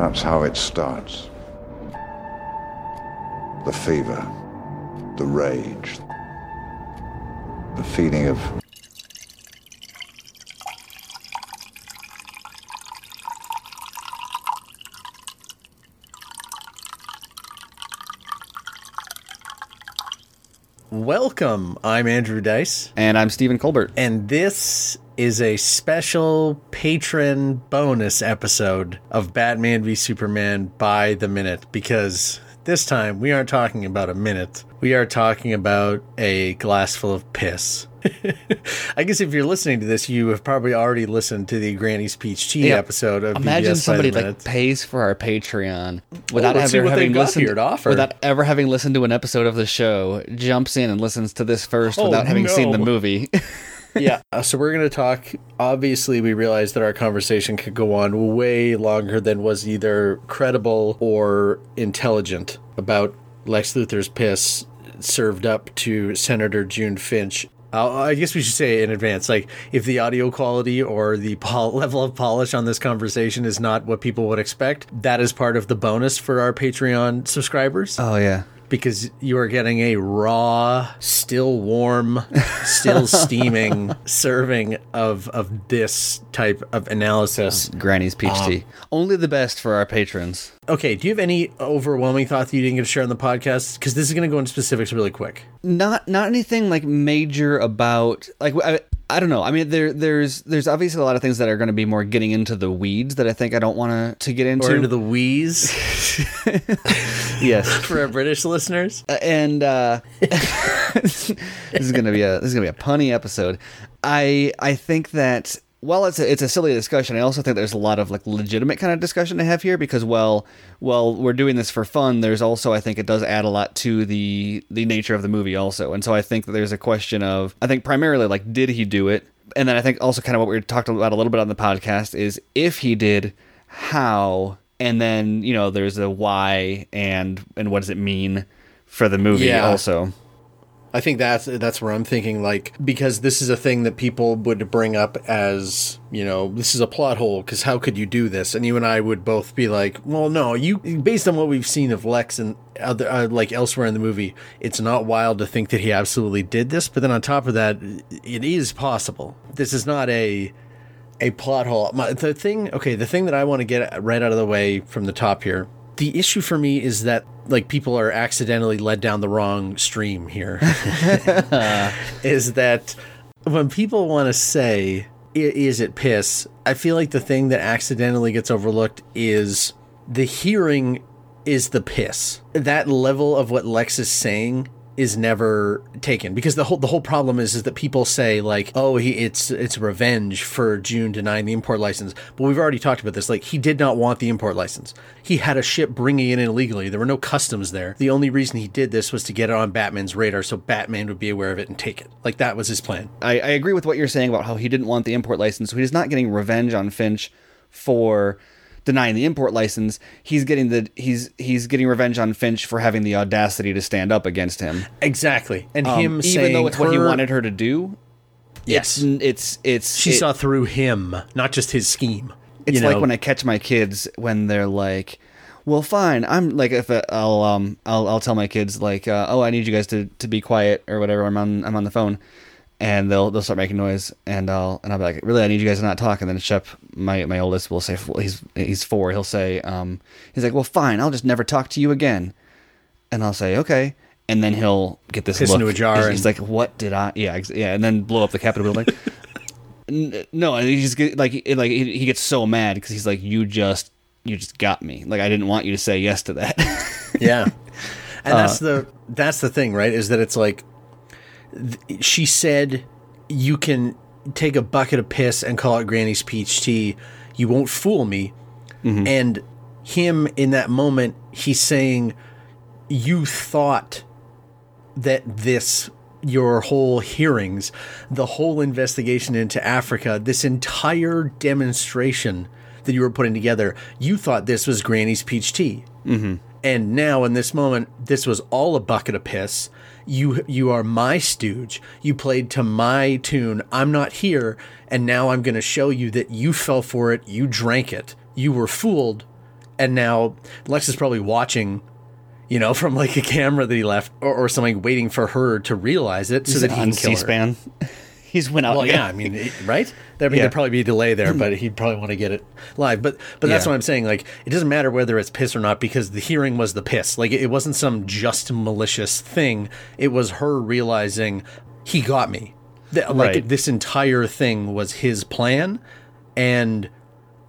That's how it starts. The fever, the rage, the feeling of Welcome. I'm Andrew Dice, And I'm Stephen Colbert. and this is a special patron bonus episode of Batman v Superman by the minute because this time we aren't talking about a minute. We are talking about a glass full of piss. I guess if you're listening to this, you have probably already listened to the Granny's Peach Tea Yeah. episode of the Imagine BBS somebody like pays for our Patreon without ever having listened without ever having listened to an episode of the show, jumps in and listens to this first Oh, without having seen the movie. yeah. uh, So we're going to talk. Obviously, we realized that our conversation could go on way longer than was either credible or intelligent about Lex Luthor's piss served up to Senator June Finch. I'll, I guess we should say in advance, like if the audio quality or the pol- level of polish on this conversation is not what people would expect, that is part of the bonus for our Patreon subscribers oh yeah. Because you are getting a raw, still warm, still steaming serving of of this type of analysis. Granny's peach Um, tea. Only the best for our patrons. Okay, do you have any overwhelming thought that you didn't get to share on the podcast? Because this is going to go into specifics really quick. Not not anything like major about like I, I don't know. I mean there there's there's obviously a lot of things that are going to be more getting into the weeds that I think I don't want to to get into. Or into the wheeze yes. for our British listeners. Uh, and uh, this is gonna be a this is gonna be a punny episode. I I think that while it's a, it's a silly discussion, I also think there's a lot of like legitimate kind of discussion to have here because well, well we're doing this for fun. There's also I think it does add a lot to the the nature of the movie also, and so I think that there's a question of I think primarily like did he do it, and then I think also kind of what we talked about a little bit on the podcast is if he did, how, and then you know there's a why and and what does it mean for the movie Yeah. also. I think that's that's where I'm thinking like because this is a thing that people would bring up as you know this is a plot hole because how could you do this? And you and I would both be like well no you based on what we've seen of Lex and other uh, like elsewhere in the movie it's not wild to think that he absolutely did this but then on top of that it is possible. This is not a a plot hole. My, the thing okay the thing that I want to get right out of the way from the top here the issue for me is that like people are accidentally led down the wrong stream here. Is that when people want to say "I- is it piss? I feel like the thing that accidentally gets overlooked is the hearing is the piss. That level of what lex is saying is never taken. Because the whole the whole problem is is that people say like oh he it's it's revenge for June denying the import license. But we've already talked about this. Like he did not want the import license. He had a ship bringing it in illegally. There were no customs there. The only reason he did this was to get it on Batman's radar so Batman would be aware of it and take it. Like that was his plan. I, I agree with what you're saying about how he didn't want the import license. So he's not getting revenge on Finch for denying the import license. He's getting the he's he's getting revenge on Finch for having the audacity to stand up against him. exactly and Um, him even saying though it's what he wanted her to do. Yes. It's it's it's she it- saw through him not just his scheme It's like know? when I catch my kids when they're like, "Well, fine." I'm like, if I- I'll um I'll I'll tell my kids like, uh, "Oh, I need you guys to, to be quiet or whatever." I'm on I'm on the phone, and they'll they'll start making noise, and I'll and I'll be like, "Really, I need you guys to not talk." And then Shep, my my oldest, will say he's he's four. He'll say, um, he's like, "Well, fine. I'll just never talk to you again," and I'll say, "Okay." And then he'll get this Piss look. into a jar He's, and- he's like, "What did I?" Yeah, yeah, and then blow up the Capitol building. No, and he just get, like it- like he he gets so mad because he's like, you just you just got me. Like I didn't want you to say yes to that. Yeah. And that's the that's the thing, right? Is that it's like th- she said you can take a bucket of piss and call it Granny's peach tea. You won't fool me. And him in that moment, he's saying you thought that this your whole hearings, the whole investigation into Africa, this entire demonstration that you were putting together, you thought this was Granny's peach tea. Mm-hmm. And now, in this moment, this was all a bucket of piss. You you are my stooge. You played to my tune. I'm not here, and now I'm going to show you that you fell for it. You drank it. You were fooled, and now Lex is probably watching, you know, from like a camera that he left or, or something, waiting for her to realize it so that he can kill her. He's went out. Well, yeah, I mean, right? I mean, Yeah. there'd probably be a delay there, but he'd probably want to get it live. But but that's Yeah. what I'm saying. Like, it doesn't matter whether it's piss or not because the hearing was the piss. Like, it wasn't some just malicious thing. It was her realizing he got me. That, like Right. this entire thing was his plan, and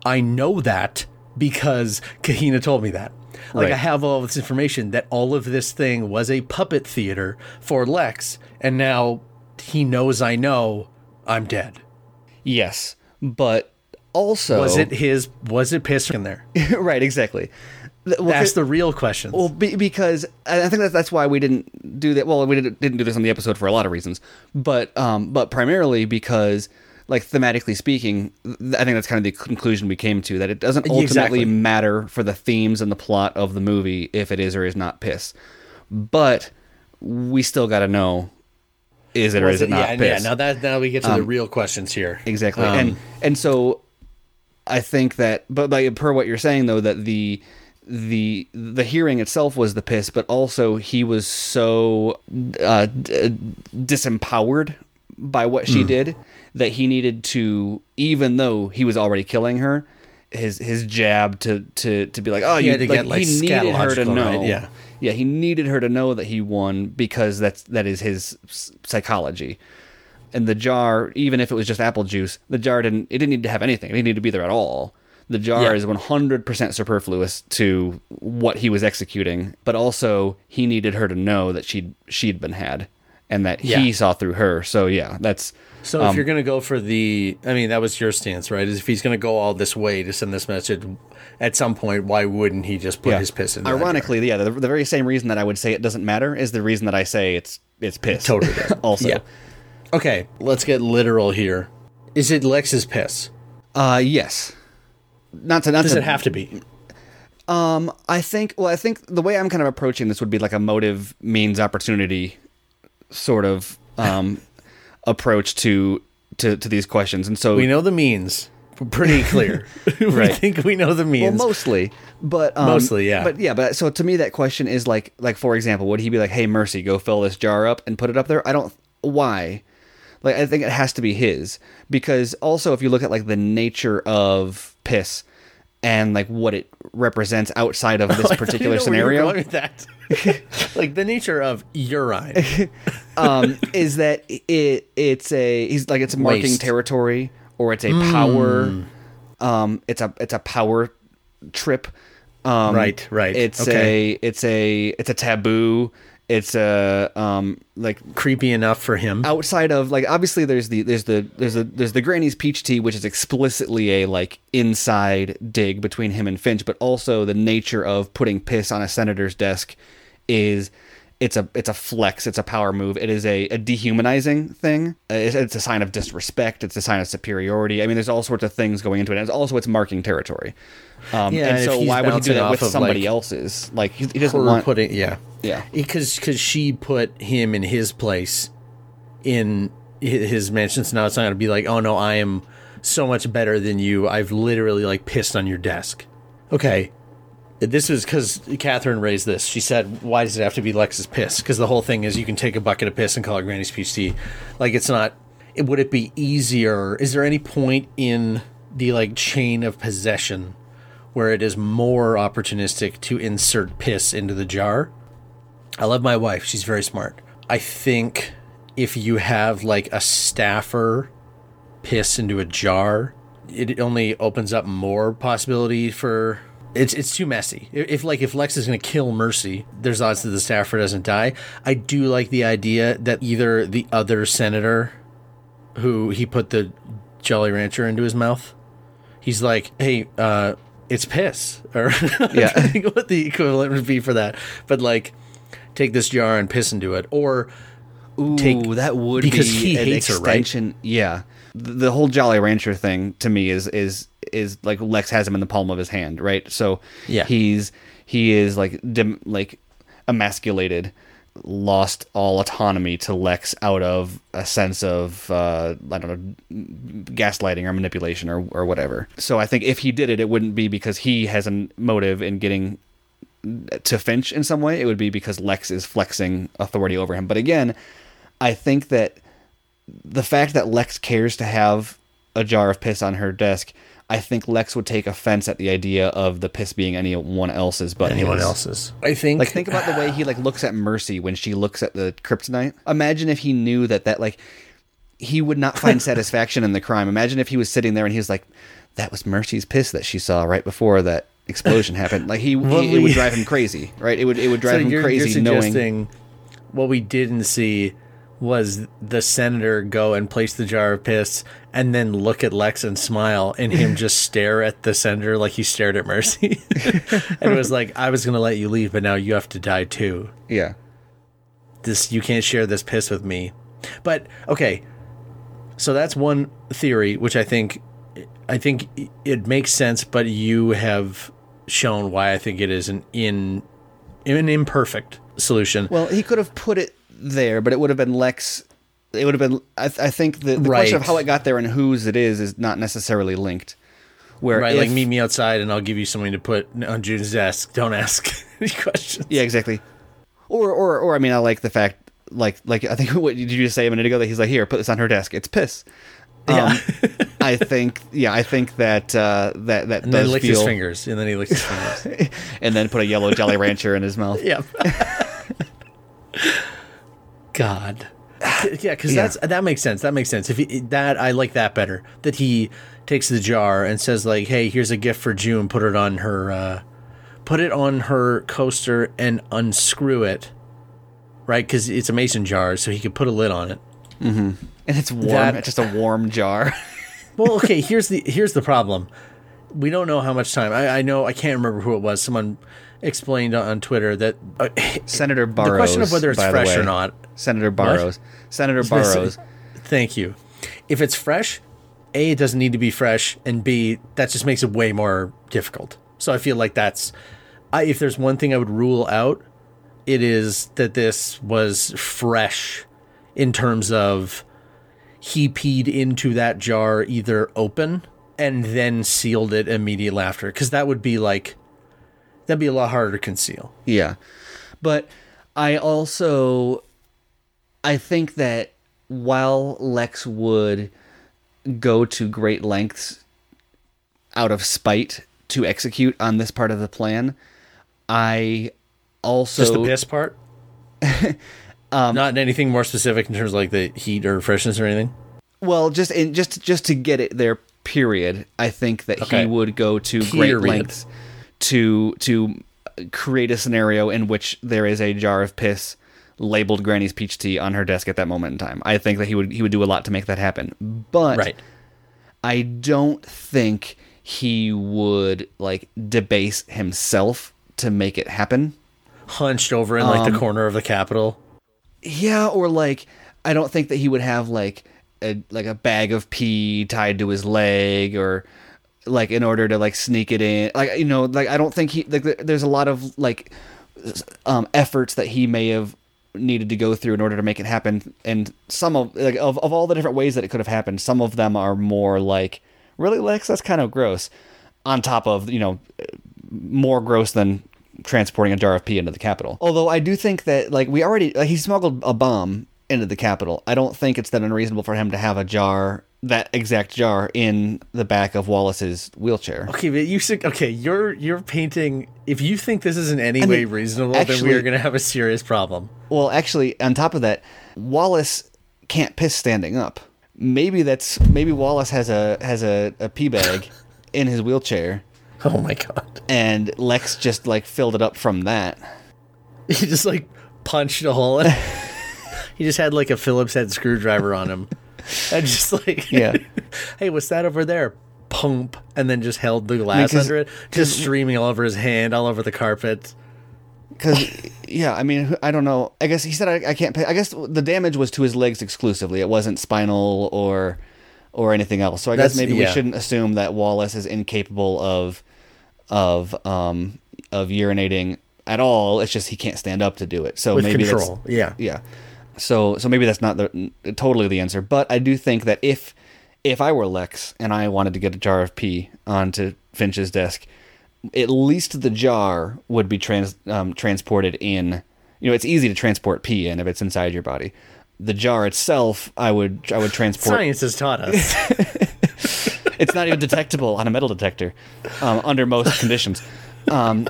I know that because Kahina told me that. Like Right. I have all this information that all of this thing was a puppet theater for Lex, and now he knows I know I'm dead. yes, but also Was it his? Was it piss in there? right? Exactly. Well, That's the real question. Well, be, because I I think that that's why we didn't do that. Well, we didn't, didn't do this on the episode for a lot of reasons, but um, but primarily because, like thematically speaking, I think that's kind of the conclusion we came to that it doesn't ultimately Exactly. matter for the themes and the plot of the movie if it is or is not piss, but we still got to know is it or is it, not yeah, yeah. Now that now we get to the real questions here. Exactly. Um, and and so I think that but like per what you're saying though that the the the hearing itself was the piss but also he was so uh, d- disempowered by what she did that he needed to even though he was already killing her his his jab to to to be like oh He you had to like, get, like, he needed her to know right? Yeah. Yeah he needed her to know that he won because that's that is his psychology and the jar, even if it was just apple juice, the jar didn't it didn't need to have anything. It didn't need to be there at all. The jar Yeah. is 100% superfluous to what he was executing, but also he needed her to know that she'd she'd been had and that Yeah. he saw through her. So yeah, that's So if um, you're going to go for the, I mean, that was your stance, right? Is if he's going to go all this way to send this message, at some point, why wouldn't he just put yeah. his piss in? that? Ironically, yeah, the, the very same reason that I would say it doesn't matter is the reason that I say it's it's piss. Totally also. Yeah. Okay, let's get literal here. Is it Lex's piss? Uh yes. Not to not Does to it have to be? Um, I think well, I think the way I'm kind of approaching this would be like a motive means opportunity sort of um, approach to, to to these questions. And so We know the means. Pretty clear. we Right. think we know the means. well, mostly, but um, Mostly, yeah. But yeah, but so to me that question is like like for example, would he be like, "Hey, Mercy, go fill this jar up and put it up there"? I don't why. Like I think it has to be his because also if you look at like the nature of piss and like what it represents outside of this didn't particular know where you were scenario that. like the nature of urine. um, is that it it's a he's like it's marking Waste. territory or it's a power um it's a it's a power trip um Right, right. it's Okay. a it's a it's a taboo it's a um like Creepy enough for him. outside of like obviously there's the there's the there's the there's the granny's peach tea which is explicitly a like inside dig between him and finch but also the nature of putting piss on a senator's desk is it's a it's a flex it's a power move it is a, a dehumanizing thing. It's, it's a sign of disrespect it's a sign of superiority. I mean there's all sorts of things going into it and it's also it's marking territory. Um Yeah, and and so why would he do that with somebody like, else's? Like he, he doesn't want putting yeah. Yeah. because because she put him in his place in his mansion so now it's not going to be like oh no i am so much better than you. I've literally like pissed on your desk. Okay this was because catherine raised this she said why does it have to be lex's piss because the whole thing is you can take a bucket of piss and call it granny's tea like it's not it, would it be easier is there any point in the like chain of possession where it is more opportunistic to insert piss into the jar I love my wife. She's very smart. I think if you have like a staffer piss into a jar, it only opens up more possibility for it's it's too messy. If, if like if Lex is going to kill Mercy, there's odds that the staffer doesn't die. I do like the idea that either the other senator who he put the Jolly Rancher into his mouth, he's like, "Hey, uh it's piss." Or Yeah. I think what the equivalent would be for that. But like take this jar and piss into it or Ooh, take- that would because be he an hates her, right? extension. Yeah, the, the whole Jolly Rancher thing to me is is is like Lex has him in the palm of his hand, right? So Yeah. he's he is like dim, like emasculated lost all autonomy to Lex out of a sense of uh, I don't know gaslighting or manipulation or or whatever. So I think if he did it, it wouldn't be because he has a motive in getting to Finch in some way. It would be because Lex is flexing authority over him. But again, I think that the fact that Lex cares to have a jar of piss on her desk, I think Lex would take offense at the idea of the piss being anyone else's but Anyone his. else's. I think. Like think about the way he like looks at Mercy when she looks at the kryptonite. Imagine if he knew that that like he would not find satisfaction in the crime. Imagine if he was sitting there and he was like, "That was Mercy's piss that she saw right before that explosion happened." Like he, What he it would drive him crazy, right? It would it would drive so him you're, crazy you're knowing. what we didn't see was the senator go and place the jar of piss and then look at Lex and smile and him just stare at the senator like he stared at Mercy. and it was like, I was going to let you leave, but now you have to die too. Yeah. This, you can't share this piss with me. But, okay. So that's one theory, which I think, I think it makes sense, but you have shown why I think it is an in, an imperfect solution. Well, he could have put it there, but it would have been Lex. It would have been. I, I think the, the question of how it got there and whose it is is not necessarily linked. Where Right, if- like meet me outside and I'll give you something to put on June's desk. Don't ask any questions. Yeah, exactly. Or, or, or I mean, I like the fact, like, like I think what did you just say a minute ago that he's like, here, put this on her desk. It's piss. Um, I think, yeah, I think that uh, that that And does then lick feel, his fingers. And then he licks his fingers. and then put a yellow Jolly Rancher in his mouth. yep. God. Yeah, because Yeah. that's that makes sense. That makes sense. If he, that I like that better. That he takes the jar and says like, "Hey, here's a gift for June. Put it on her, uh, put it on her coaster and unscrew it." Right, because it's a mason jar, so he could put a lid on it. and it's warm. That- it's just a warm jar. well, okay. Here's the here's the problem. We don't know how much time. I, I know I can't remember who it was. Someone explained on Twitter that uh, Senator Burrows. the question of whether it's fresh way. or not. Senator Burrows. Senator Burrows. Thank you. If it's fresh, a it doesn't need to be fresh, and b that just makes it way more difficult. So I feel like that's. I, if there's one thing I would rule out, it is that this was fresh, in terms of he peed into that jar either open and then sealed it immediately after, because that would be like that'd be a lot harder to conceal. Yeah. But I also I think that while Lex would go to great lengths out of spite to execute on this part of the plan, I also Just the piss part. Um, Not anything more specific in terms of like the heat or freshness or anything. well just in just just to get it there period, I think that Okay. he would go to great lengths to to create a scenario in which there is a jar of piss labeled Granny's peach tea on her desk at that moment in time. I think that he would he would do a lot to make that happen. But Right. I don't think he would like debase himself to make it happen. Hunched over in like the um, corner of the Capitol. Yeah, or like I don't think that he would have like a like a bag of pee tied to his leg or like in order to like sneak it in. Like you know, like I don't think he like there's a lot of like um efforts that he may have needed to go through in order to make it happen. And some of like of, of all the different ways that it could have happened some of them are more like really lex? That's kind of gross. On top of you know more gross than transporting a jar of pee into the Capitol Although I do think that like we already like, he smuggled a bomb into the Capitol I don't think it's that unreasonable for him to have a jar that exact jar in the back of Wallace's wheelchair. Okay, but you said okay. You're you're painting. If you think this is in any mean, way reasonable, then we are going to have a serious problem. Well, actually, on top of that, Wallace can't piss standing up. Maybe that's maybe Wallace has a has a, a pee bag in his wheelchair, Oh my god! and Lex just like filled it up from that. He just like punched a hole in. it. he just had like a Phillips head screwdriver on him, and just like Yeah. hey, what's that over there? Pump, and then just held the glass under it, just streaming all over his hand, all over the carpet. Because yeah, I mean, I don't know. I guess he said I, I can't. Pay. I guess the damage was to his legs exclusively. It wasn't spinal or or anything else. So I guess That's- maybe we shouldn't assume that Wallace is incapable of of um of urinating at all. It's just he can't stand up to do it. So With maybe control, yeah. yeah. So so maybe that's not the totally the answer, but I do think that if if I were Lex and I wanted to get a jar of pee onto Finch's desk, at least the jar would be trans um, transported in. You know, it's easy to transport pee in if it's inside your body. The jar itself, I would I would transport. Science has taught us. it's not even detectable on a metal detector um, under most conditions. Um,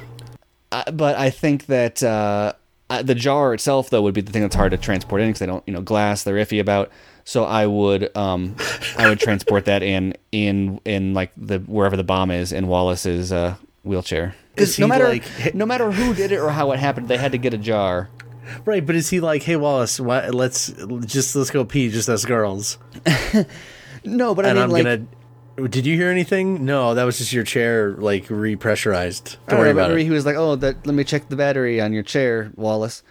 I, but I think that uh, uh, the jar itself, though, would be the thing that's hard to transport in because they don't, you know, glass they're iffy about. So I would, um, I would transport that in, in, in like the wherever the bomb is in Wallace's uh, wheelchair. Because no matter, like- no matter who did it or how it happened, they had to get a jar. right, but is he like, hey Wallace, why, let's just let's go pee, just us girls, No, but I and mean, I'm like, gonna. Did you hear anything? No, that was just your chair like repressurized. Don't worry about remember it. he was like, "Oh, that, let me check the battery on your chair, Wallace.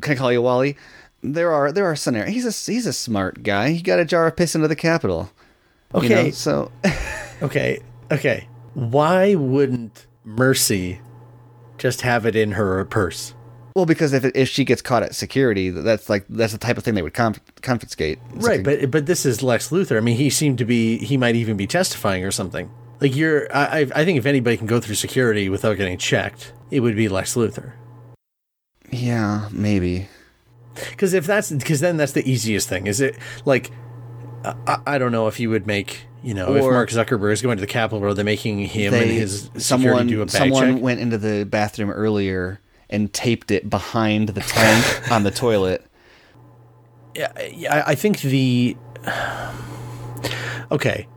Can I call you Wally?" There are there are scenarios. He's a he's a smart guy. He got a jar of piss into the Capitol. You know, Okay. so Okay, okay. Why wouldn't Mercy just have it in her purse? Well, because if if she gets caught at security, that's like that's the type of thing they would conf- confiscate. Right, but but this is Lex Luthor. I mean, he seemed to be. He might even be testifying or something. Like you're. I I think if anybody can go through security without getting checked, it would be Lex Luthor. yeah, maybe. Because if that's because then that's the easiest thing. Is it like I, I don't know if you would make you know if Mark Zuckerberg is going to the Capitol, are they making him and his security someone do a bag someone check? went into the bathroom earlier and taped it behind the tank on the toilet. Yeah, yeah, I I think the okay.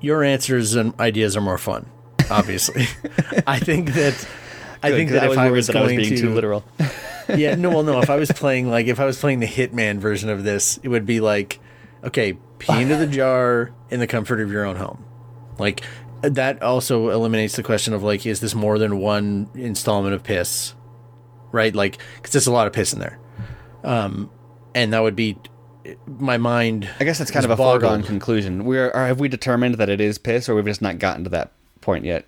Your answers and ideas are more fun. Obviously, I think that I think that if I was going being to too literal. yeah, no, well, no. If I was playing like if I was playing the Hitman version of this, it would be like, okay, pee into the jar in the comfort of your own home. Like that also eliminates the question of like, is this more than one installment of piss? Right, like because there's a lot of piss in there, um, and that would be my mind. I guess that's kind of a foregone conclusion. We're or have we determined that it is piss, or we've just not gotten to that point yet?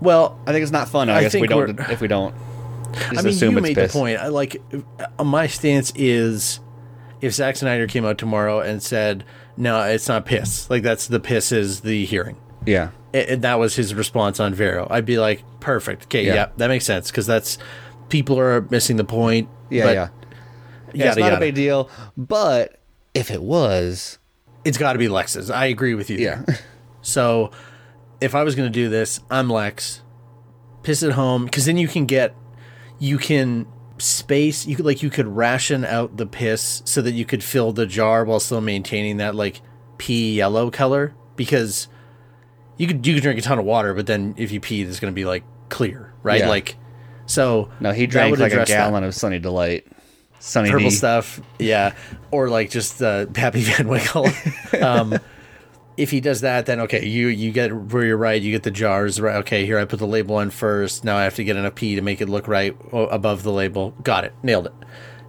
Well, I think it's not fun. I, I guess we don't if we don't. I mean, you made piss. the point. I like my stance is if Zack Snyder came out tomorrow and said, "No, it's not piss. Like that's the piss is the hearing." Yeah, And that was his response on Vero. I'd be like, "Perfect. Okay, Yeah. yeah, that makes sense because that's people are missing the point." yeah, yeah. Yeah, it's not yada. a big deal. But if it was, It's got to be Lex's. I agree with you. yeah. So if I was going to do this, I'm Lex. Piss at home because then you can get, you can space. You could like you could ration out the piss so that you could fill the jar while still maintaining that like pee yellow color because you could you could drink a ton of water, but then if you pee, it's going to be like clear, right? Yeah. Like so. no, he drank like a address that. gallon of Sunny Delight. Sunny purple D. stuff, yeah, or like just uh, Pappy Van Winkle. um, if he does that, then okay, you you get where you're right. You get the jars right. Okay, here I put the label on first. Now I have to get enough pee to make it look right above the label. Got it, nailed it.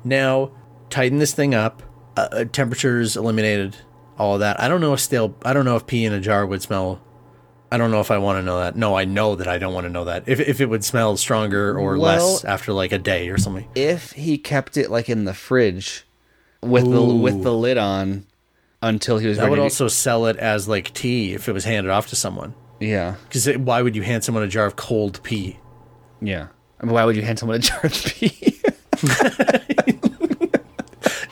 Now tighten this thing up. Uh, Uh, temperatures eliminated. All of that. I don't know if stale. I don't know if pee in a jar would smell. I don't know if I want to know that. No, I know that I don't want to know that. If if it would smell stronger or Well- less after like a day or something. If he kept it like in the fridge with the with the lid on until he was That would to- also sell it as like tea if it was handed off to someone. yeah Because why would you hand someone a jar of cold pee? yeah. I mean, why would you hand someone a jar of pee?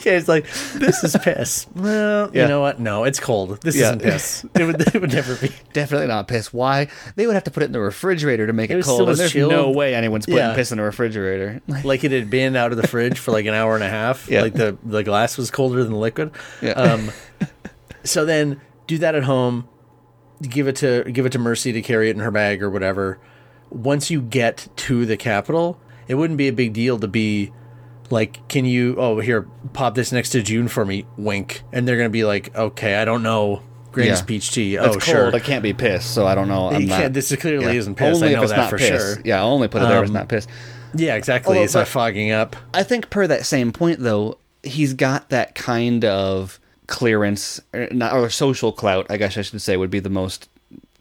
Yeah, it's like this is piss. Well, Yeah. you know what? No, it's cold. This Yeah. isn't piss. It would, it would never be. Definitely not piss. Why? They would have to put it in the refrigerator to make it, was cold. And there's chilled. no way anyone's putting Yeah. piss in a refrigerator. Like it had been out of the fridge for like an hour and a half. Yeah. Like the the glass was colder than the liquid. Yeah. Um, so then do that at home. Give it to give it to Mercy to carry it in her bag or whatever. Once you get to the Capitol, it wouldn't be a big deal to be like, can you? Oh, here, pop this next to June for me. Wink, and they're gonna be like, okay, I don't know. Granny's Yeah. peach tea. It's oh, cold. sure. It can't be pissed so I don't know. I'm not, this clearly yeah. isn't piss. Only I know it's that not for piss. sure. Yeah, I'll only put it there if it's Um, not pissed Yeah, exactly. Although, it's not fogging up. I think per that same point though, he's got that kind of clearance or, not, or social clout, I guess I should say would be the most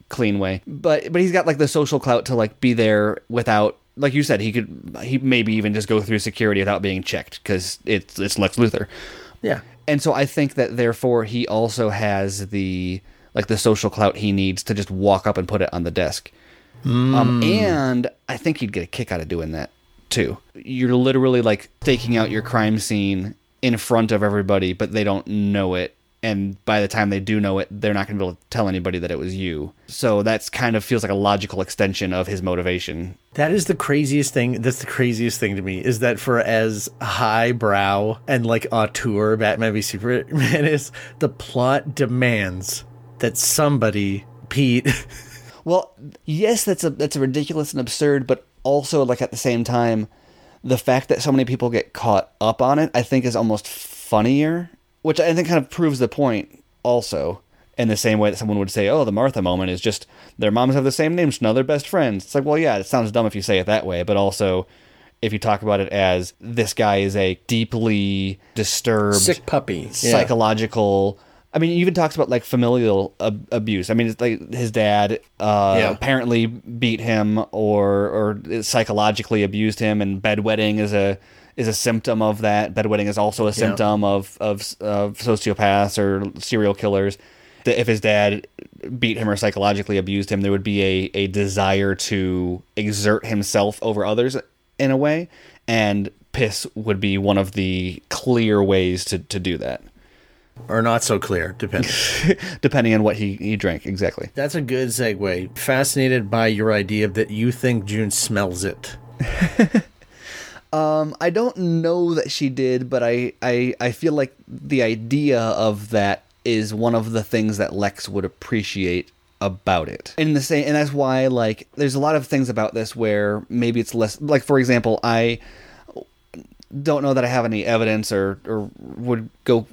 clean way. But but he's got like the social clout to like be there without like you said, he could he maybe even just go through security without being checked because it's it's Lex Luthor. Yeah. And so I think that therefore he also has the like the social clout he needs to just walk up and put it on the desk. Um, and I think he'd get a kick out of doing that too. You're literally like staking out your crime scene in front of everybody, but they don't know it. And by the time they do know it, they're not going to be able to tell anybody that it was you. So that's kind of feels like a logical extension of his motivation. That is the craziest thing. That's the craziest thing to me is that for as highbrow and like auteur Batman v Superman is, the plot demands that somebody, Pete, Well, yes, that's a that's a ridiculous and absurd, but also like at the same time, the fact that so many people get caught up on it, I think, is almost funnier, which I think kind of proves the point. Also, in the same way that someone would say, "Oh, the Martha moment is just their moms have the same names, so now they're best friends." It's like, well, yeah, it sounds dumb if you say it that way, but also. If you talk about it as this guy is a deeply disturbed, sick puppy, Yeah. psychological. I mean, he even talks about like familial ab- abuse. I mean, it's like his dad uh, Yeah. apparently beat him or or psychologically abused him, and bedwetting is a is a symptom of that. Bedwetting is also a symptom of, of of sociopaths or serial killers. That if his dad beat him or psychologically abused him, there would be a, a desire to exert himself over others in a way, and piss would be one of the clear ways to, to do that, or not so clear, depending. depending on what he, he drank exactly. That's a good segue. Fascinated by your idea that you think June smells it. Um, I don't know that she did, but I, I, I feel like the idea of that is one of the things that Lex would appreciate about it. In the same, and that's why like there's a lot of things about this where maybe it's less like for example, I don't know that I have any evidence or or would go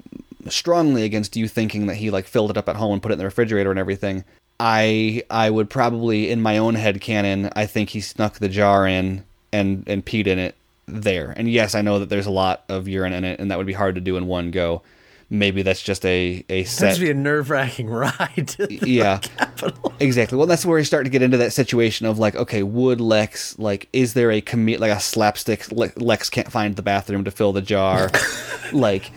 strongly against you thinking that he like filled it up at home and put it in the refrigerator and everything. I I would probably in my own head canon, I think he snuck the jar in and and peed in it there. And yes, I know that there's a lot of urine in it and that would be hard to do in one go. Maybe that's just a a That set would be a nerve wracking ride. to the yeah Capitol. exactly well that's where you start to get into that situation of like okay would lex like is there a com- like a slapstick lex can't find the bathroom to fill the jar like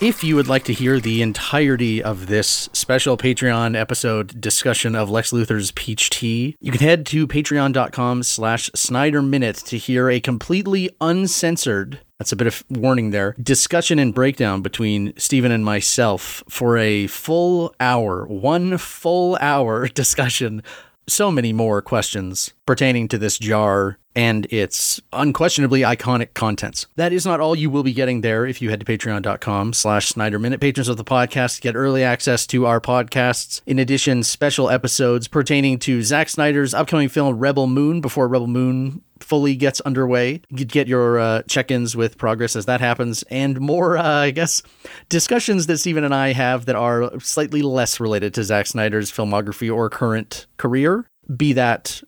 If you would like to hear the entirety of this special Patreon episode discussion of Lex Luthor's Peach Tea, you can head to patreon.com slash Snyder Minute to hear a completely uncensored, that's a bit of warning there, discussion and breakdown between Stephen and myself for a full hour, one full hour discussion so many more questions pertaining to this jar and its unquestionably iconic contents. That is not all you will be getting there if you head to patreon.com slash Snyder Minute. Patrons of the podcast get early access to our podcasts. In addition, special episodes pertaining to Zack Snyder's upcoming film Rebel Moon before Rebel Moon fully gets underway. You get your uh, check-ins with progress as that happens, and more, uh, I guess, discussions that Stephen and I have that are slightly less related to Zack Snyder's filmography or current career. Be that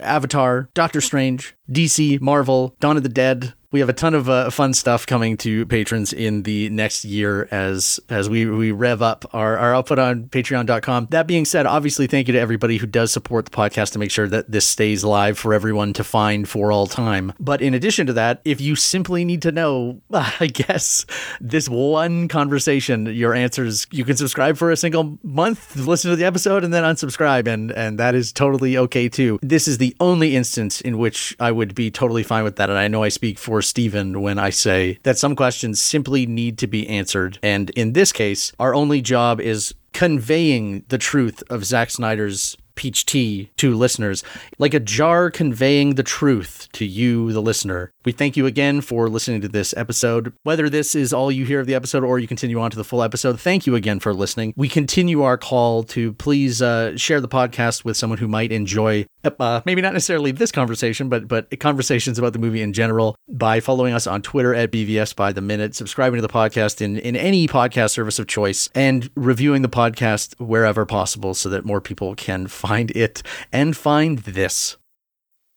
Avatar, Doctor Strange, DC, Marvel, Dawn of the Dead. We have a ton of uh, fun stuff coming to patrons in the next year as as we, we rev up our, our output on patreon.com. That being said, obviously, thank you to everybody who does support the podcast to make sure that this stays live for everyone to find for all time. But in addition to that, if you simply need to know, I guess, this one conversation, your answers, you can subscribe for a single month, listen to the episode, and then unsubscribe. And, and that is totally okay too. This is the only instance in which I would be totally fine with that. And I know I speak for Stephen when I say that some questions simply need to be answered. And in this case, our only job is conveying the truth of Zack Snyder's peach tea to listeners, like a jar conveying the truth to you, the listener. We thank you again for listening to this episode. Whether this is all you hear of the episode or you continue on to the full episode, thank you again for listening. We continue our call to please uh, share the podcast with someone who might enjoy, uh, maybe not necessarily this conversation, but but conversations about the movie in general by following us on Twitter at BVS by the minute, subscribing to the podcast in in any podcast service of choice, and reviewing the podcast wherever possible so that more people can find it and find this.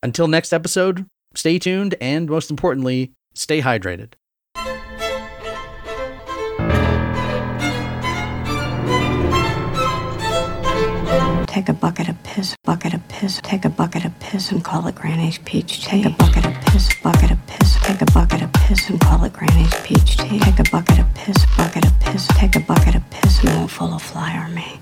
Until next episode, stay tuned and most importantly, stay hydrated. Take a bucket of piss, bucket of piss. Take a bucket of piss and call it Granny's peach tea. Take a bucket of piss, bucket of piss. Take a bucket of piss and call it Granny's peach tea. Take a bucket of piss, bucket of piss. Take a bucket of piss and roll full of fly or me.